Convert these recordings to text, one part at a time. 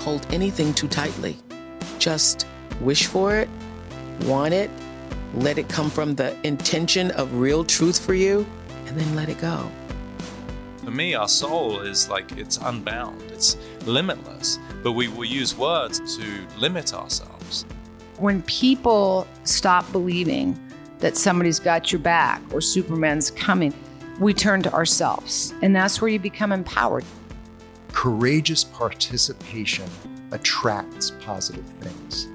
hold anything too tightly. Just wish for it, want it, let it come from the intention of real truth for you, and then let it go. For me, our soul is like it's unbound, it's limitless, but we will use words to limit ourselves. When people stop believing that somebody's got your back or Superman's coming, we turn to ourselves, and that's where you become empowered. Courageous participation attracts positive things.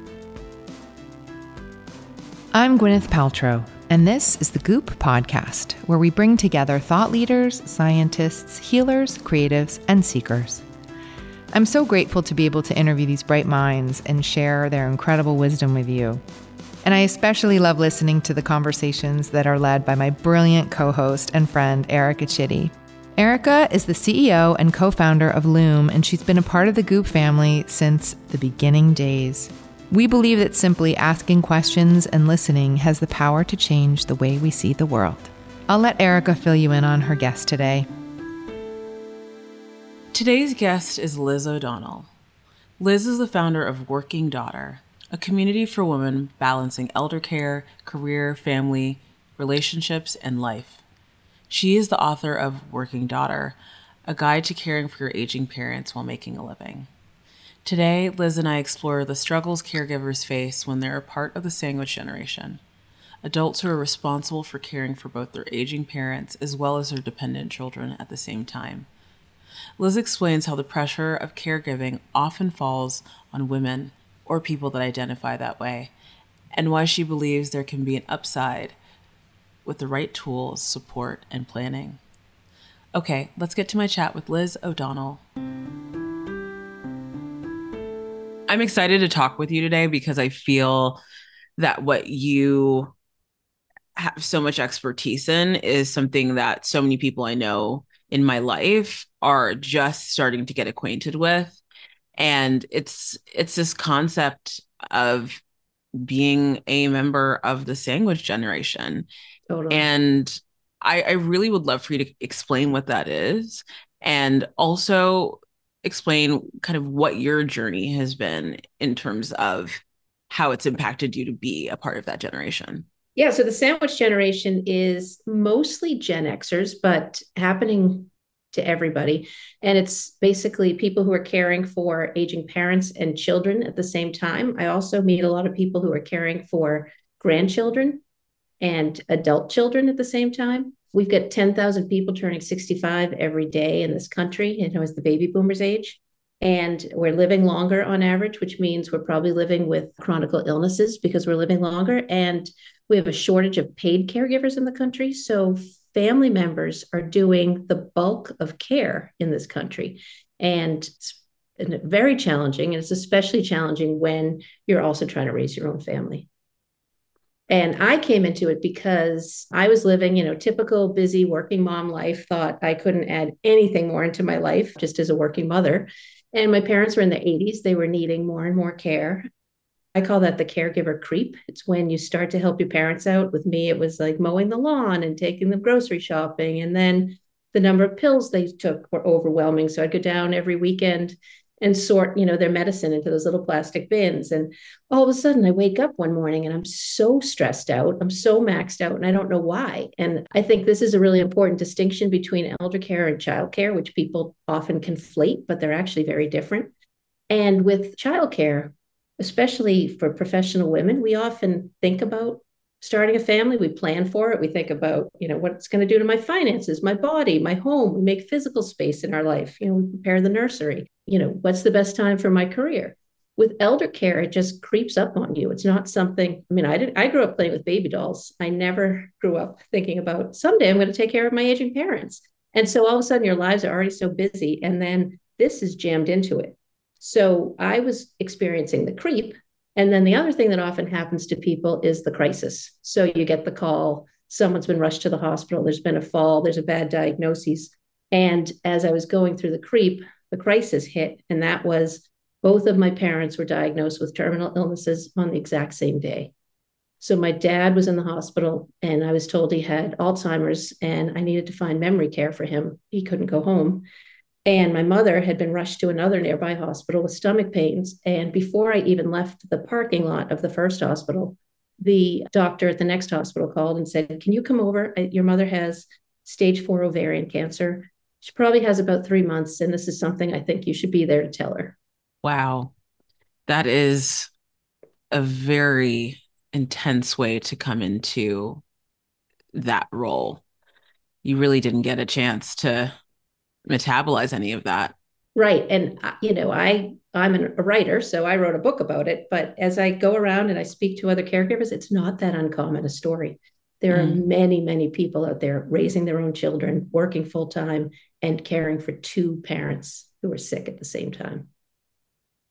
I'm Gwyneth Paltrow, and this is the Goop Podcast, where we bring together thought leaders, scientists, healers, creatives, and seekers. I'm so grateful to be able to interview these bright minds and share their incredible wisdom with you. And I especially love listening to the conversations that are led by my brilliant co host and friend, Erica Chidi. Erica is the CEO and co founder of Loom, and she's been a part of the Goop family since the beginning days. We believe that simply asking questions and listening has the power to change the way we see the world. I'll let Erica fill you in on her guest today. Today's guest is Liz O'Donnell. Liz is the founder of Working Daughter, a community for women balancing elder care, career, family, relationships, and life. She is the author of Working Daughter, a guide to caring for your aging parents while making a living. Today, Liz and I explore the struggles caregivers face when they're a part of the sandwich generation. Adults who are responsible for caring for both their aging parents as well as their dependent children at the same time. Liz explains how the pressure of caregiving often falls on women or people that identify that way, and why she believes there can be an upside with the right tools, support, and planning. Okay, let's get to my chat with Liz O'Donnell. I'm excited to talk with you today because I feel that what you have so much expertise in is something that so many people I know in my life are just starting to get acquainted with and it's it's this concept of being a member of the sandwich generation totally. and I, I really would love for you to explain what that is and also explain kind of what your journey has been in terms of how it's impacted you to be a part of that generation. Yeah, so the sandwich generation is mostly Gen Xers, but happening to everybody. And it's basically people who are caring for aging parents and children at the same time. I also meet a lot of people who are caring for grandchildren and adult children at the same time. We've got 10,000 people turning 65 every day in this country, you know, as the baby boomers age. And we're living longer on average, which means we're probably living with chronic illnesses because we're living longer. And we have a shortage of paid caregivers in the country. So family members are doing the bulk of care in this country. And it's very challenging. And it's especially challenging when you're also trying to raise your own family. And I came into it because I was living, you know, typical busy working mom life, thought I couldn't add anything more into my life just as a working mother. And my parents were in the 80s. They were needing more and more care. I call that the caregiver creep. It's when you start to help your parents out. With me, it was like mowing the lawn and taking them grocery shopping. And then the number of pills they took were overwhelming. So I'd go down every weekend and sort you know their medicine into those little plastic bins and all of a sudden i wake up one morning and i'm so stressed out i'm so maxed out and i don't know why and i think this is a really important distinction between elder care and child care which people often conflate but they're actually very different and with child care especially for professional women, we often think about starting a family. We plan for it. We think about, you know, what it's going to do to my finances, my body, my home. We make physical space in our life. You know, we prepare the nursery. You know, what's the best time for my career? With elder care, it just creeps up on you. It's not something, I mean, I didn't, I grew up playing with baby dolls. I never grew up thinking about someday I'm going to take care of my aging parents. And so all of a sudden your lives are already so busy. And then this is jammed into it. So I was experiencing the creep. And then the other thing that often happens to people is the crisis. So you get the call, someone's been rushed to the hospital, there's been a fall, there's a bad diagnosis. And as I was going through the creep, the crisis hit. And that was both of my parents were diagnosed with terminal illnesses on the exact same day. So my dad was in the hospital and I was told he had Alzheimer's and I needed to find memory care for him. He couldn't go home. And my mother had been rushed to another nearby hospital with stomach pains. And before I even left the parking lot of the first hospital, the doctor at the next hospital called and said, Can you come over? Your mother has stage four ovarian cancer. She probably has about three months. And this is something I think you should be there to tell her. Wow. That is a very intense way to come into that role. You really didn't get a chance to metabolize any of that. Right. And, uh, you know, I, I'm a writer, so I wrote a book about it. But as I go around and I speak to other caregivers, it's not that uncommon a story. There are mm-hmm. many, many people out there raising their own children, working full time, and caring for two parents who are sick at the same time.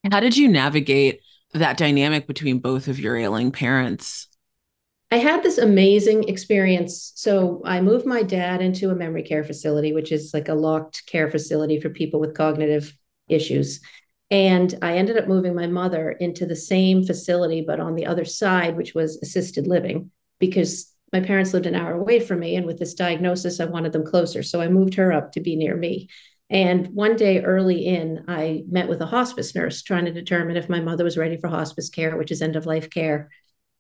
How did you navigate that dynamic between both of your ailing parents? I had this amazing experience. So I moved my dad into a memory care facility, which is like a locked care facility for people with cognitive issues. And I ended up moving my mother into the same facility, but on the other side, which was assisted living, because my parents lived an hour away from me. And with this diagnosis, I wanted them closer. So I moved her up to be near me. And one day early in, I met with a hospice nurse trying to determine if my mother was ready for hospice care, which is end of life care.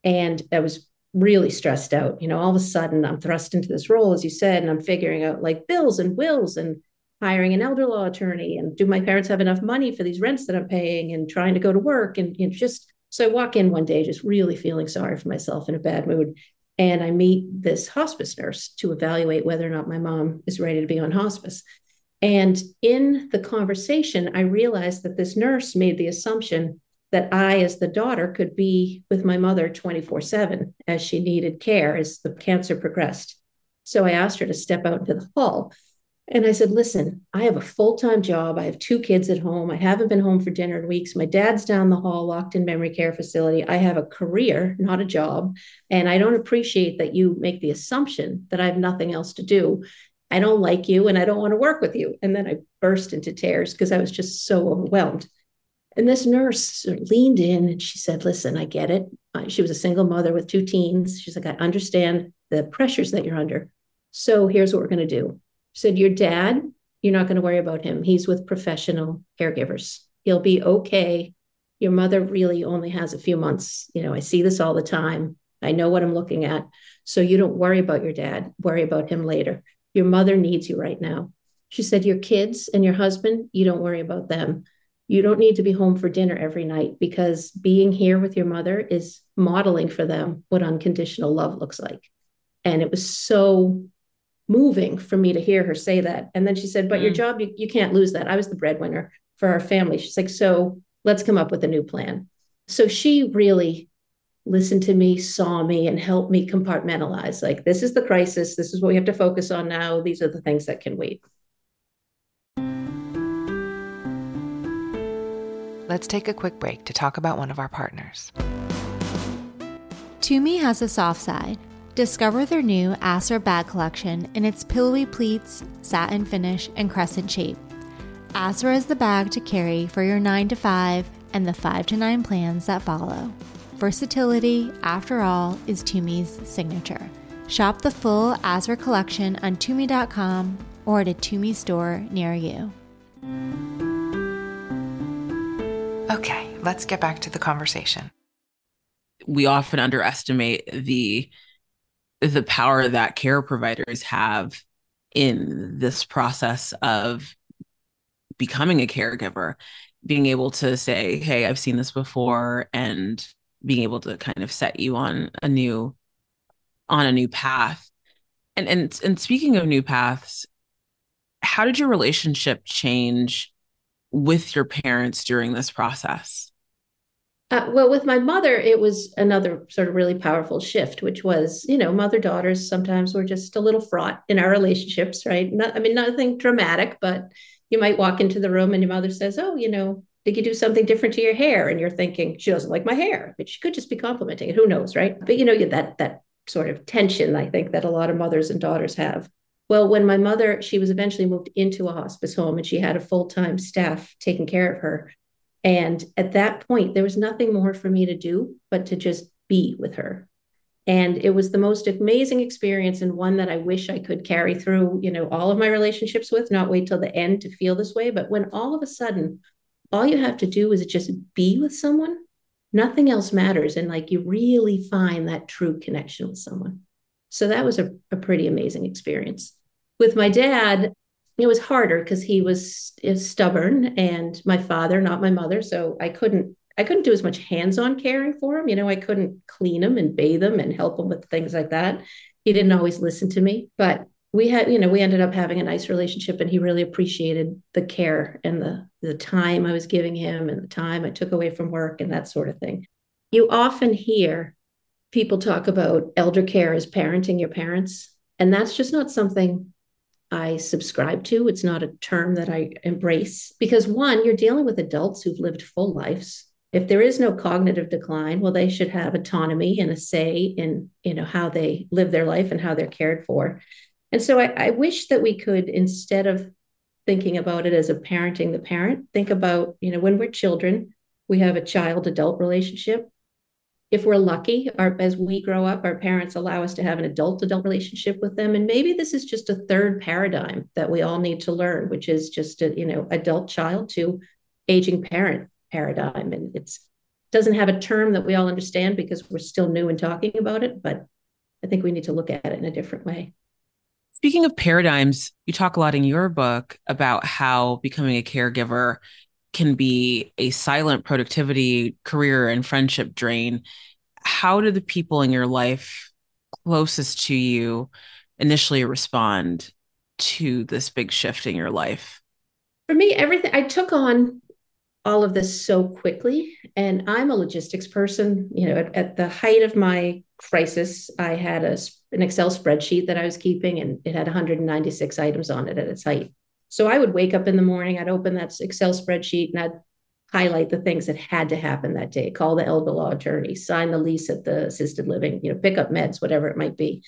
And I was really stressed out. You know, all of a sudden I'm thrust into this role, as you said, and I'm figuring out like bills and wills and hiring an elder law attorney and do my parents have enough money for these rents that I'm paying and trying to go to work and know, just so I walk in one day just really feeling sorry for myself in a bad mood. And I meet this hospice nurse to evaluate whether or not my mom is ready to be on hospice. And in the conversation, I realized that this nurse made the assumption that I, as the daughter, could be with my mother 24 7 as she needed care as the cancer progressed. So I asked her to step out into the hall. And I said, Listen, I have a full time job. I have two kids at home. I haven't been home for dinner in weeks. My dad's down the hall, locked in memory care facility. I have a career, not a job. And I don't appreciate that you make the assumption that I have nothing else to do. I don't like you and I don't want to work with you. And then I burst into tears because I was just so overwhelmed. And this nurse leaned in and she said, Listen, I get it. Uh, she was a single mother with two teens. She's like, I understand the pressures that you're under. So here's what we're going to do. Said, Your dad, you're not going to worry about him. He's with professional caregivers. He'll be okay. Your mother really only has a few months. You know, I see this all the time. I know what I'm looking at. So you don't worry about your dad, worry about him later. Your mother needs you right now. She said, Your kids and your husband, you don't worry about them you don't need to be home for dinner every night because being here with your mother is modeling for them what unconditional love looks like. And it was so moving for me to hear her say that. And then she said, But mm. your job, you, you can't lose that. I was the breadwinner for our family. She's like, So let's come up with a new plan. So she really listened to me, saw me, and helped me compartmentalize like, this is the crisis. This is what we have to focus on now. These are the things that can wait. let's take a quick break to talk about one of our partners. Tumi has a soft side. Discover their new Asra bag collection in its pillowy pleats, satin finish, and crescent shape. Asra is the bag to carry for your 9 to 5 and the 5 to 9 plans that follow. Versatility, after all, is Tumi's signature. Shop the full Asra collection on Tumi.com or at a Tumi store near you. Okay, let's get back to the conversation. We often underestimate the the power that care providers have in this process of becoming a caregiver. being able to say, Hey, I've seen this before and being able to kind of set you on a new on a new path. And and and speaking of new paths, how did your relationship change with your parents during this process? Uh, well, with my mother, it was another sort of really powerful shift, which was, you know, mother daughters sometimes were just a little fraught in our relationships, right? Not, I mean, nothing dramatic, but you might walk into the room and your mother says, Oh, you know, did you do something different to your hair? And you're thinking, She doesn't like my hair, but she could just be complimenting it. Who knows, right? But, you know, that, that sort of tension, I think, that a lot of mothers and daughters have. Well, when my mother, she was eventually moved into a hospice home and she had a full time staff taking care of her. And at that point, there was nothing more for me to do but to just be with her. And it was the most amazing experience and one that I wish I could carry through, you know, all of my relationships with, not wait till the end to feel this way. But when all of a sudden, all you have to do is just be with someone, nothing else matters. And like you really find that true connection with someone. So that was a, a pretty amazing experience. With my dad, it was harder because he was is stubborn and my father, not my mother. So I couldn't I couldn't do as much hands-on caring for him. You know, I couldn't clean him and bathe him and help him with things like that. He didn't always listen to me, but we had, you know, we ended up having a nice relationship and he really appreciated the care and the the time I was giving him and the time I took away from work and that sort of thing. You often hear people talk about elder care as parenting your parents. And that's just not something I subscribe to. It's not a term that I embrace because, one, you're dealing with adults who've lived full lives. If there is no cognitive decline, well, they should have autonomy and a say in you know how they live their life and how they're cared for. And so I, I wish that we could, instead of thinking about it as a parenting the parent, think about, you know, when we're children, we have a child adult relationship if we're lucky, our, as we grow up, our parents allow us to have an adult adult relationship with them. And maybe this is just a third paradigm that we all need to learn, which is just a, you know, adult child to aging parent paradigm. And it's doesn't have a term that we all understand because we're still new in talking about it, but I think we need to look at it in a different way. Speaking of paradigms, you talk a lot in your book about how becoming a caregiver can be a silent productivity, career, and friendship drain. How do the people in your life closest to you initially respond to this big shift in your life? For me, everything I took on all of this so quickly. And I'm a logistics person. You know, at, at, the height of my crisis, I had a, an Excel spreadsheet that I was keeping, and it had 196 items on it at its height. So I would wake up in the morning, I'd open that Excel spreadsheet and I'd highlight the things that had to happen that day, call the elder law attorney, sign the lease at the assisted living, you know, pick up meds, whatever it might be.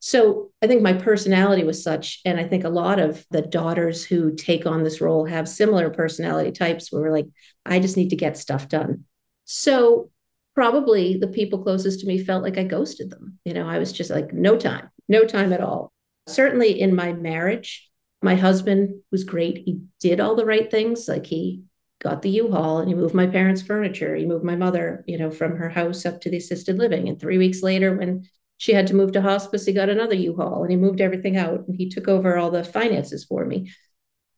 So I think my personality was such, and I think a lot of the daughters who take on this role have similar personality types where we're like, I just need to get stuff done. So probably the people closest to me felt like I ghosted them. You know, I was just like, no time, no time at all. Certainly in my marriage, my husband was great. He did all the right things. Like he got the U-Haul and he moved my parents' furniture. He moved my mother, you know, from her house up to the assisted living. And three weeks later, when she had to move to hospice, he got another U-Haul and he moved everything out and he took over all the finances for me.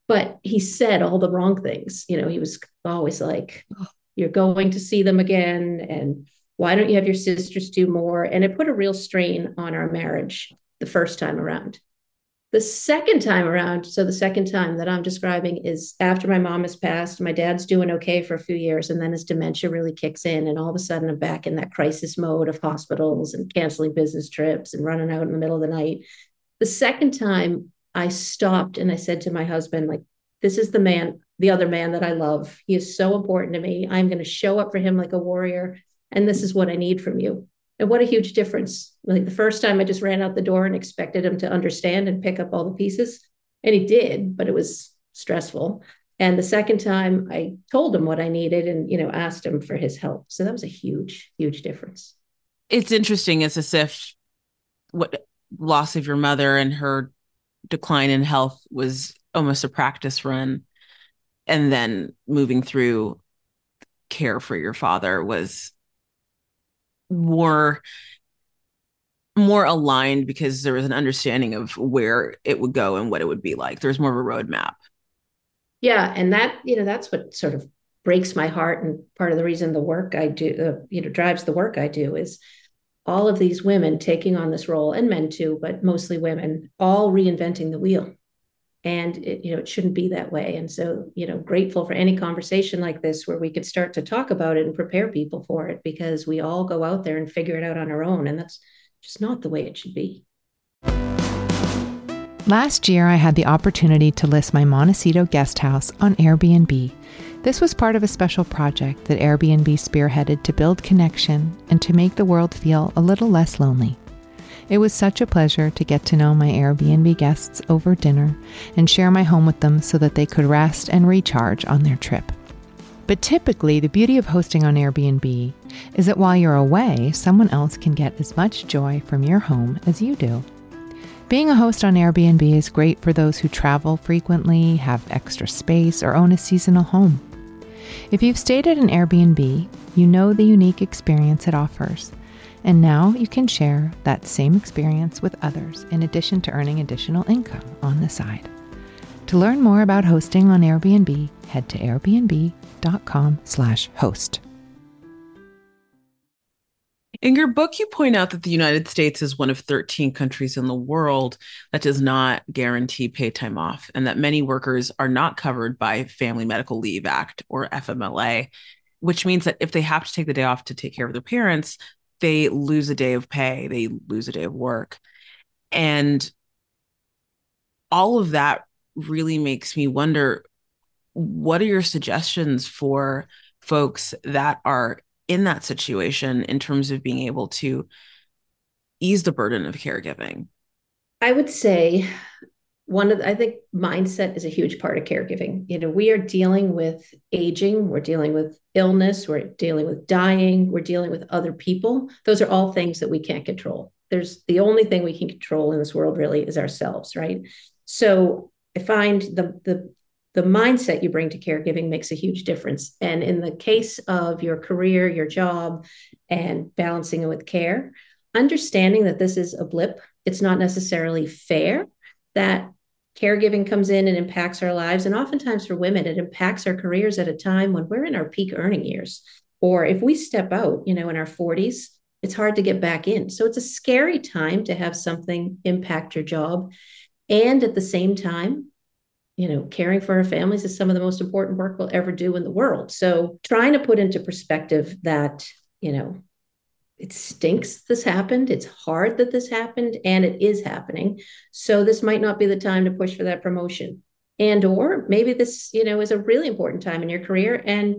But he said all the wrong things. You know, he was always like, oh, you're going to see them again. And why don't you have your sisters do more? And it put a real strain on our marriage the first time around. The second time around, so the second time that I'm describing is after my mom has passed, my dad's doing okay for a few years, and then his dementia really kicks in. And all of a sudden, I'm back in that crisis mode of hospitals and canceling business trips and running out in the middle of the night. The second time, I stopped and I said to my husband, like, this is the man, the other man that I love. He is so important to me. I'm going to show up for him like a warrior. And this is what I need from you. And what a huge difference. Like the first time I just ran out the door and expected him to understand and pick up all the pieces. And he did, but it was stressful. And the second time I told him what I needed and, you know, asked him for his help. So that was a huge, huge difference. It's interesting. It's as if what loss of your mother and her decline in health was almost a practice run. And then moving through care for your father was more more aligned because there was an understanding of where it would go and what it would be like. There's more of a roadmap. Yeah, and that you know that's what sort of breaks my heart and part of the reason the work I do, uh, you know, drives the work I do is all of these women taking on this role and men too, but mostly women, all reinventing the wheel. And it, you know, it shouldn't be that way. And so, you know, grateful for any conversation like this where we could start to talk about it and prepare people for it because we all go out there and figure it out on our own. And that's just not the way it should be. Last year, I had the opportunity to list my Montecito guest house on Airbnb. This was part of a special project that Airbnb spearheaded to build connection and to make the world feel a little less lonely. It was such a pleasure to get to know my Airbnb guests over dinner and share my home with them so that they could rest and recharge on their trip. But typically, the beauty of hosting on Airbnb is that while you're away, someone else can get as much joy from your home as you do. Being a host on Airbnb is great for those who travel frequently, have extra space, or own a seasonal home. If you've stayed at an Airbnb, you know the unique experience it offers. And now you can share that same experience with others in addition to earning additional income on the side. To learn more about hosting on Airbnb, head to airbnb.com/host. In your book, you point out that the United States is one of 13 countries in the world that does not guarantee paid time off, and that many workers are not covered by Family Medical Leave Act or FMLA, which means that if they have to take the day off to take care of their parents, they lose a day of pay, they lose a day of work. And all of that really makes me wonder what are your suggestions for folks that are in that situation in terms of being able to ease the burden of caregiving? I would say one of the, I think mindset is a huge part of caregiving. You know, we are dealing with aging, we're dealing with illness, we're dealing with dying, we're dealing with other people. Those are all things that we can't control. There's the only thing we can control in this world really is ourselves, right? So I find the the the mindset you bring to caregiving makes a huge difference. And in the case of your career, your job, and balancing it with care, understanding that this is a blip, it's not necessarily fair that caregiving comes in and impacts our lives. And oftentimes for women, it impacts our careers at a time when we're in our peak earning years. Or if we step out, you know, in our 40s, it's hard to get back in. So it's a scary time to have something impact your job. And at the same time, you know, caring for our families is some of the most important work we'll ever do in the world. So trying to put into perspective that, you know, it stinks this happened. It's hard that this happened and it is happening. So this might not be the time to push for that promotion. And or maybe this, you know, is a really important time in your career and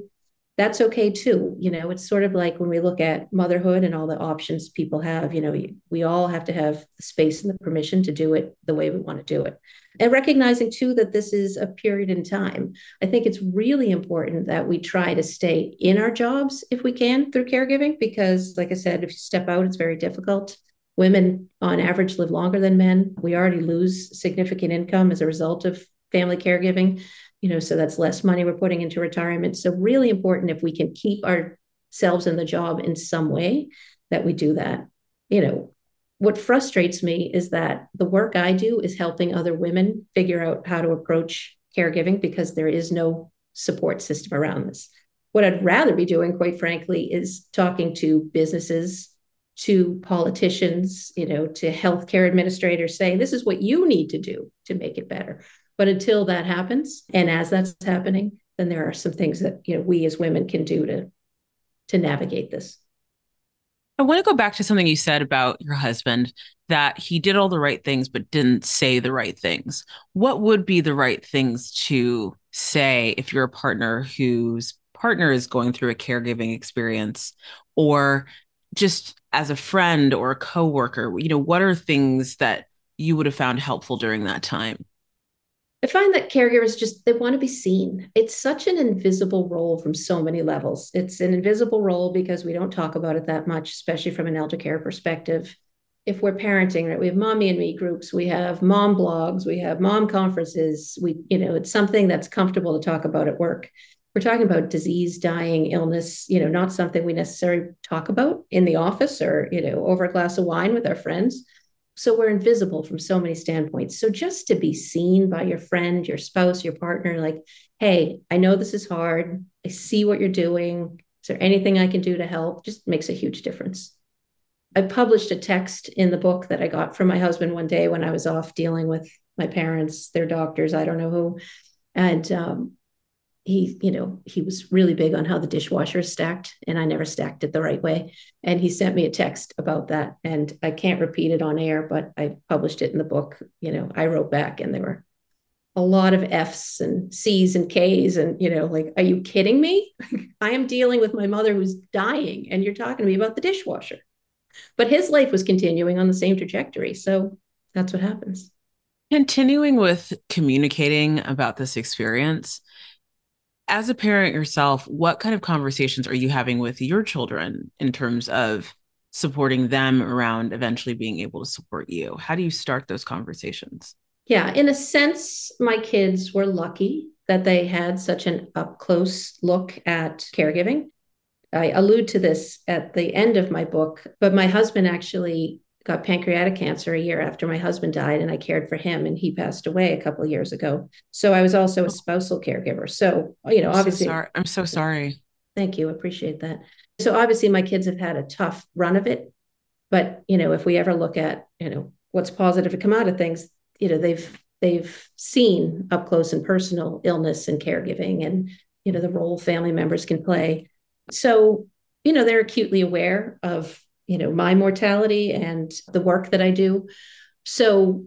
that's okay too. You know, it's sort of like when we look at motherhood and all the options people have, you know, we all have to have the space and the permission to do it the way we want to do it. And recognizing too that this is a period in time. I think it's really important that we try to stay in our jobs if we can through caregiving, because, like I said, if you step out, it's very difficult. Women on average live longer than men. We already lose significant income as a result of family caregiving you know so that's less money we're putting into retirement. So really important if we can keep ourselves in the job in some way that we do that. You know what frustrates me is that the work i do is helping other women figure out how to approach caregiving because there is no support system around this. What i'd rather be doing quite frankly is talking to businesses to politicians you know to healthcare administrators saying this is what you need to do to make it better but until that happens, and as that's happening, then there are some things that you know we as women can do to to navigate this. I want to go back to something you said about your husband that he did all the right things but didn't say the right things. What would be the right things to say if you're a partner whose partner is going through a caregiving experience or just as a friend or a coworker, you know, what are things that you would have found helpful during that time? I find that caregivers just they want to be seen. It's such an invisible role from so many levels. It's an invisible role because we don't talk about it that much, especially from an elder care perspective. If we're parenting, right, we have mommy and me groups, we have mom blogs, we have mom conferences. We, you know, it's something that's comfortable to talk about at work. We're talking about disease, dying, illness, you know, not something we necessarily talk about in the office or, you know, over a glass of wine with our friends so we're invisible from so many standpoints so just to be seen by your friend your spouse your partner like hey i know this is hard I see what you're doing. Is there anything I can do to help? Just makes a huge difference. I published a text in the book that I got from my husband one day when I was off dealing with my parents, their doctors, I don't know who. And um, he, you know, he was really big on how the dishwasher is stacked, and I never stacked it the right way. And he sent me a text about that. And I can't repeat it on air, but I published it in the book. You know, I wrote back, and there were a lot of F's and C's and K's. And, you know, like, are you kidding me? I am dealing with my mother who's dying, and you're talking to me about the dishwasher. But his life was continuing on the same trajectory. So that's what happens. Continuing with communicating about this experience, as a parent yourself, what kind of conversations are you having with your children in terms of supporting them around eventually being able to support you? How do you start those conversations? Yeah, in a sense, my kids were lucky that they had such an up close look at caregiving. I allude to this at the end of my book, but my husband actually got pancreatic cancer a year after my husband died, and I cared for him, and he passed away a couple of years ago. So I was also a spousal caregiver. So, you know, I'm obviously. So I'm so sorry. Thank you. Appreciate that. So obviously, my kids have had a tough run of it. But, you know, if we ever look at, you know, what's positive to come out of things, you know, they've they've seen up close and personal illness and caregiving and, you know, the role family members can play so, you know, they're acutely aware of, you know, my mortality and the work that I do. So,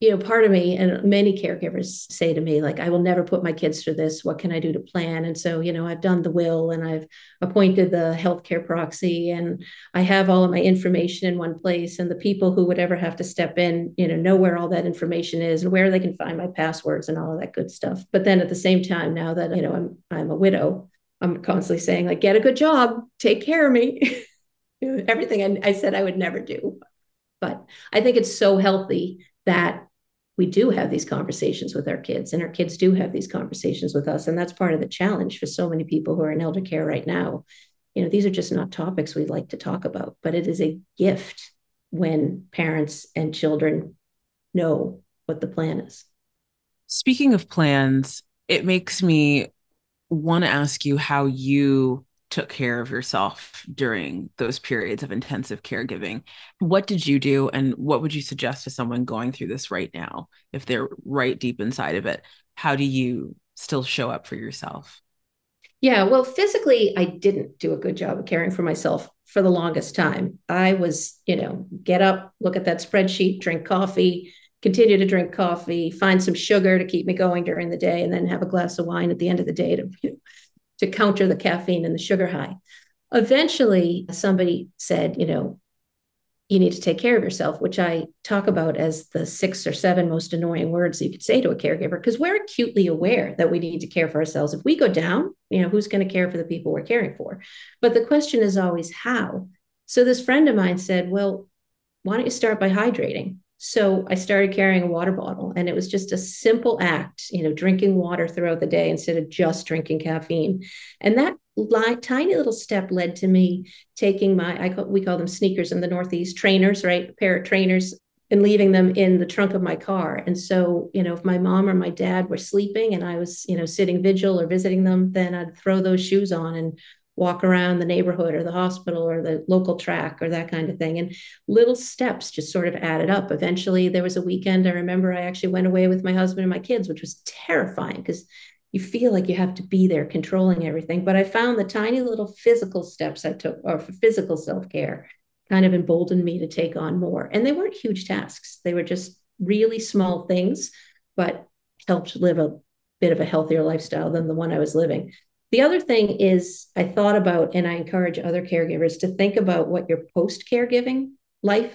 you know, part of me and many caregivers say to me, like, I will never put my kids through this. What can I do to plan? And so, you know, I've done the will and I've appointed the healthcare proxy and I have all of my information in one place. And the people who would ever have to step in, you know, know where all that information is and where they can find my passwords and all of that good stuff. But then at the same time, now that, you know, I'm I'm a widow, I'm constantly saying, like, get a good job, take care of me. Mm-hmm. Everything I, I said I would never do. But I think it's so healthy that we do have these conversations with our kids, and our kids do have these conversations with us. And that's part of the challenge for so many people who are in elder care right now. You know, these are just not topics we'd like to talk about, but it is a gift when parents and children know what the plan is. Speaking of plans, it makes me want to ask you how you took care of yourself during those periods of intensive caregiving. What did you do, and what would you suggest to someone going through this right now if they're right deep inside of it? How do you still show up for yourself? Yeah, well, physically, I didn't do a good job of caring for myself for the longest time. I was, you know, get up, look at that spreadsheet, drink coffee, continue to drink coffee, find some sugar to keep me going during the day, and then have a glass of wine at the end of the day to, to counter the caffeine and the sugar high. Eventually, somebody said, you know, you need to take care of yourself, which I talk about as the six or seven most annoying words you could say to a caregiver, because we're acutely aware that we need to care for ourselves. If we go down, you know, who's going to care for the people we're caring for? But the question is always how. So this friend of mine said, well, why don't you start by hydrating? So I started carrying a water bottle, and it was just a simple act, you know, drinking water throughout the day instead of just drinking caffeine. And that li- tiny little step led to me taking my, I call, we call them sneakers in the Northeast, trainers, right? A pair of trainers, and leaving them in the trunk of my car. And so, you know, if my mom or my dad were sleeping and I was, you know, sitting vigil or visiting them, then I'd throw those shoes on and walk around the neighborhood or the hospital or the local track or that kind of thing. And little steps just sort of added up. Eventually, there was a weekend I remember I actually went away with my husband and my kids, which was terrifying because you feel like you have to be there controlling everything. But I found the tiny little physical steps I took, or physical self care, kind of emboldened me to take on more. And they weren't huge tasks, they were just really small things, but helped live a bit of a healthier lifestyle than the one I was living. The other thing is, I thought about, and I encourage other caregivers to think about what your post caregiving life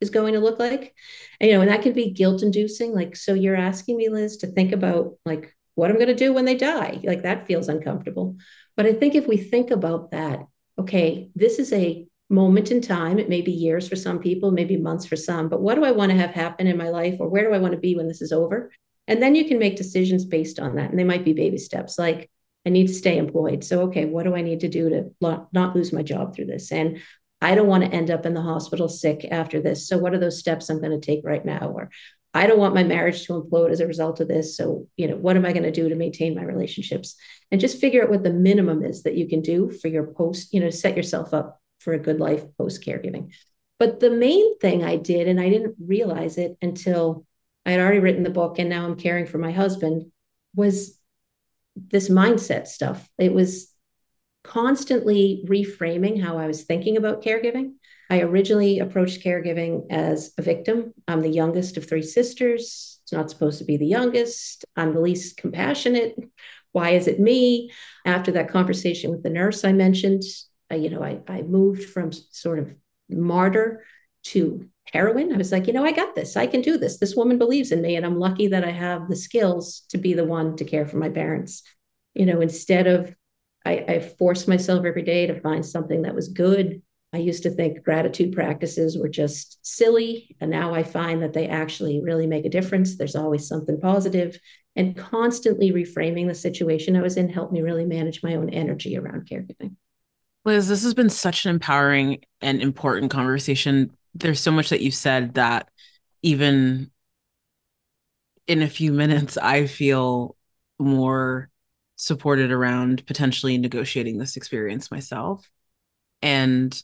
is going to look like. And, you know, and that can be guilt inducing. Like, so you're asking me, Liz, to think about like what I'm going to do when they die. Like, that feels uncomfortable. But I think if we think about that, okay, this is a moment in time. It may be years for some people, maybe months for some, but what do I want to have happen in my life or where do I want to be when this is over? And then you can make decisions based on that. And they might be baby steps like, I need to stay employed. So, okay, what do I need to do to not lose my job through this? And I don't want to end up in the hospital sick after this. So, what are those steps I'm going to take right now? Or I don't want my marriage to implode as a result of this. So, you know, what am I going to do to maintain my relationships? And just figure out what the minimum is that you can do for your post, you know, set yourself up for a good life post caregiving. But the main thing I did, and I didn't realize it until I had already written the book and now I'm caring for my husband, was this mindset stuff. It was constantly reframing how I was thinking about caregiving. I originally approached caregiving as a victim. I'm the youngest of three sisters. It's not supposed to be the youngest. I'm the least compassionate. Why is it me? After that conversation with the nurse I mentioned, uh, you know, I, I moved from sort of martyr to heroine. I was like, you know, I got this. I can do this. This woman believes in me. And I'm lucky that I have the skills to be the one to care for my parents. You know, instead of, I, I forced myself every day to find something that was good. I used to think gratitude practices were just silly. And now I find that they actually really make a difference. There's always something positive, and constantly reframing the situation I was in helped me really manage my own energy around caregiving. Liz, this has been such an empowering and important conversation. There's so much that you said that even in a few minutes, I feel more supported around potentially negotiating this experience myself. And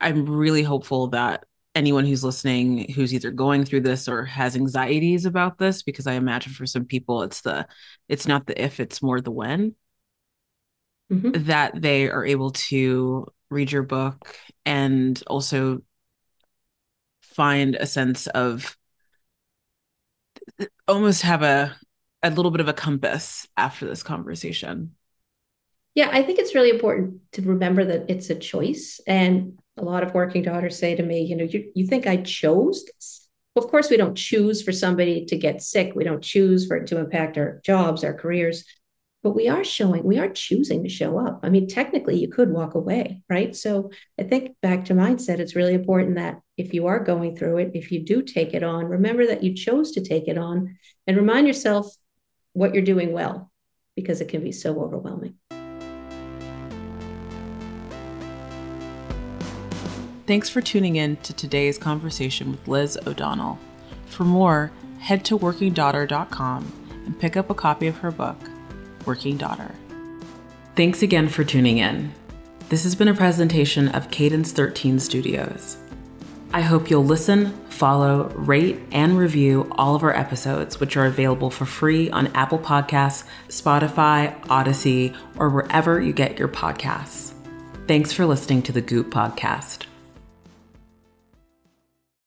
I'm really hopeful that anyone who's listening who's either going through this or has anxieties about this because I imagine for some people it's the it's not the if it's more the when mm-hmm. that they are able to read your book and also find a sense of almost have a a little bit of a compass after this conversation. Yeah, I think it's really important to remember that it's a choice. And a lot of working daughters say to me, you know, you, you think I chose this? Of course, we don't choose for somebody to get sick. We don't choose for it to impact our jobs, our careers but we are showing we are choosing to show up. I mean technically you could walk away right? So i think back to mindset it's really important that if you are going through it if you do take it on remember that you chose to take it on and remind yourself what you're doing well because it can be so overwhelming. Thanks for tuning in to today's conversation with Liz O'Donnell. For more, head to workingdaughter.com and pick up a copy of her book, working daughter. Thanks again for tuning in. This has been a presentation of Cadence 13 Studios. I hope you'll listen, follow, rate, and review all of our episodes, which are available for free on Apple Podcasts, Spotify, Audacy, or wherever you get your podcasts. Thanks for listening to the Goop Podcast.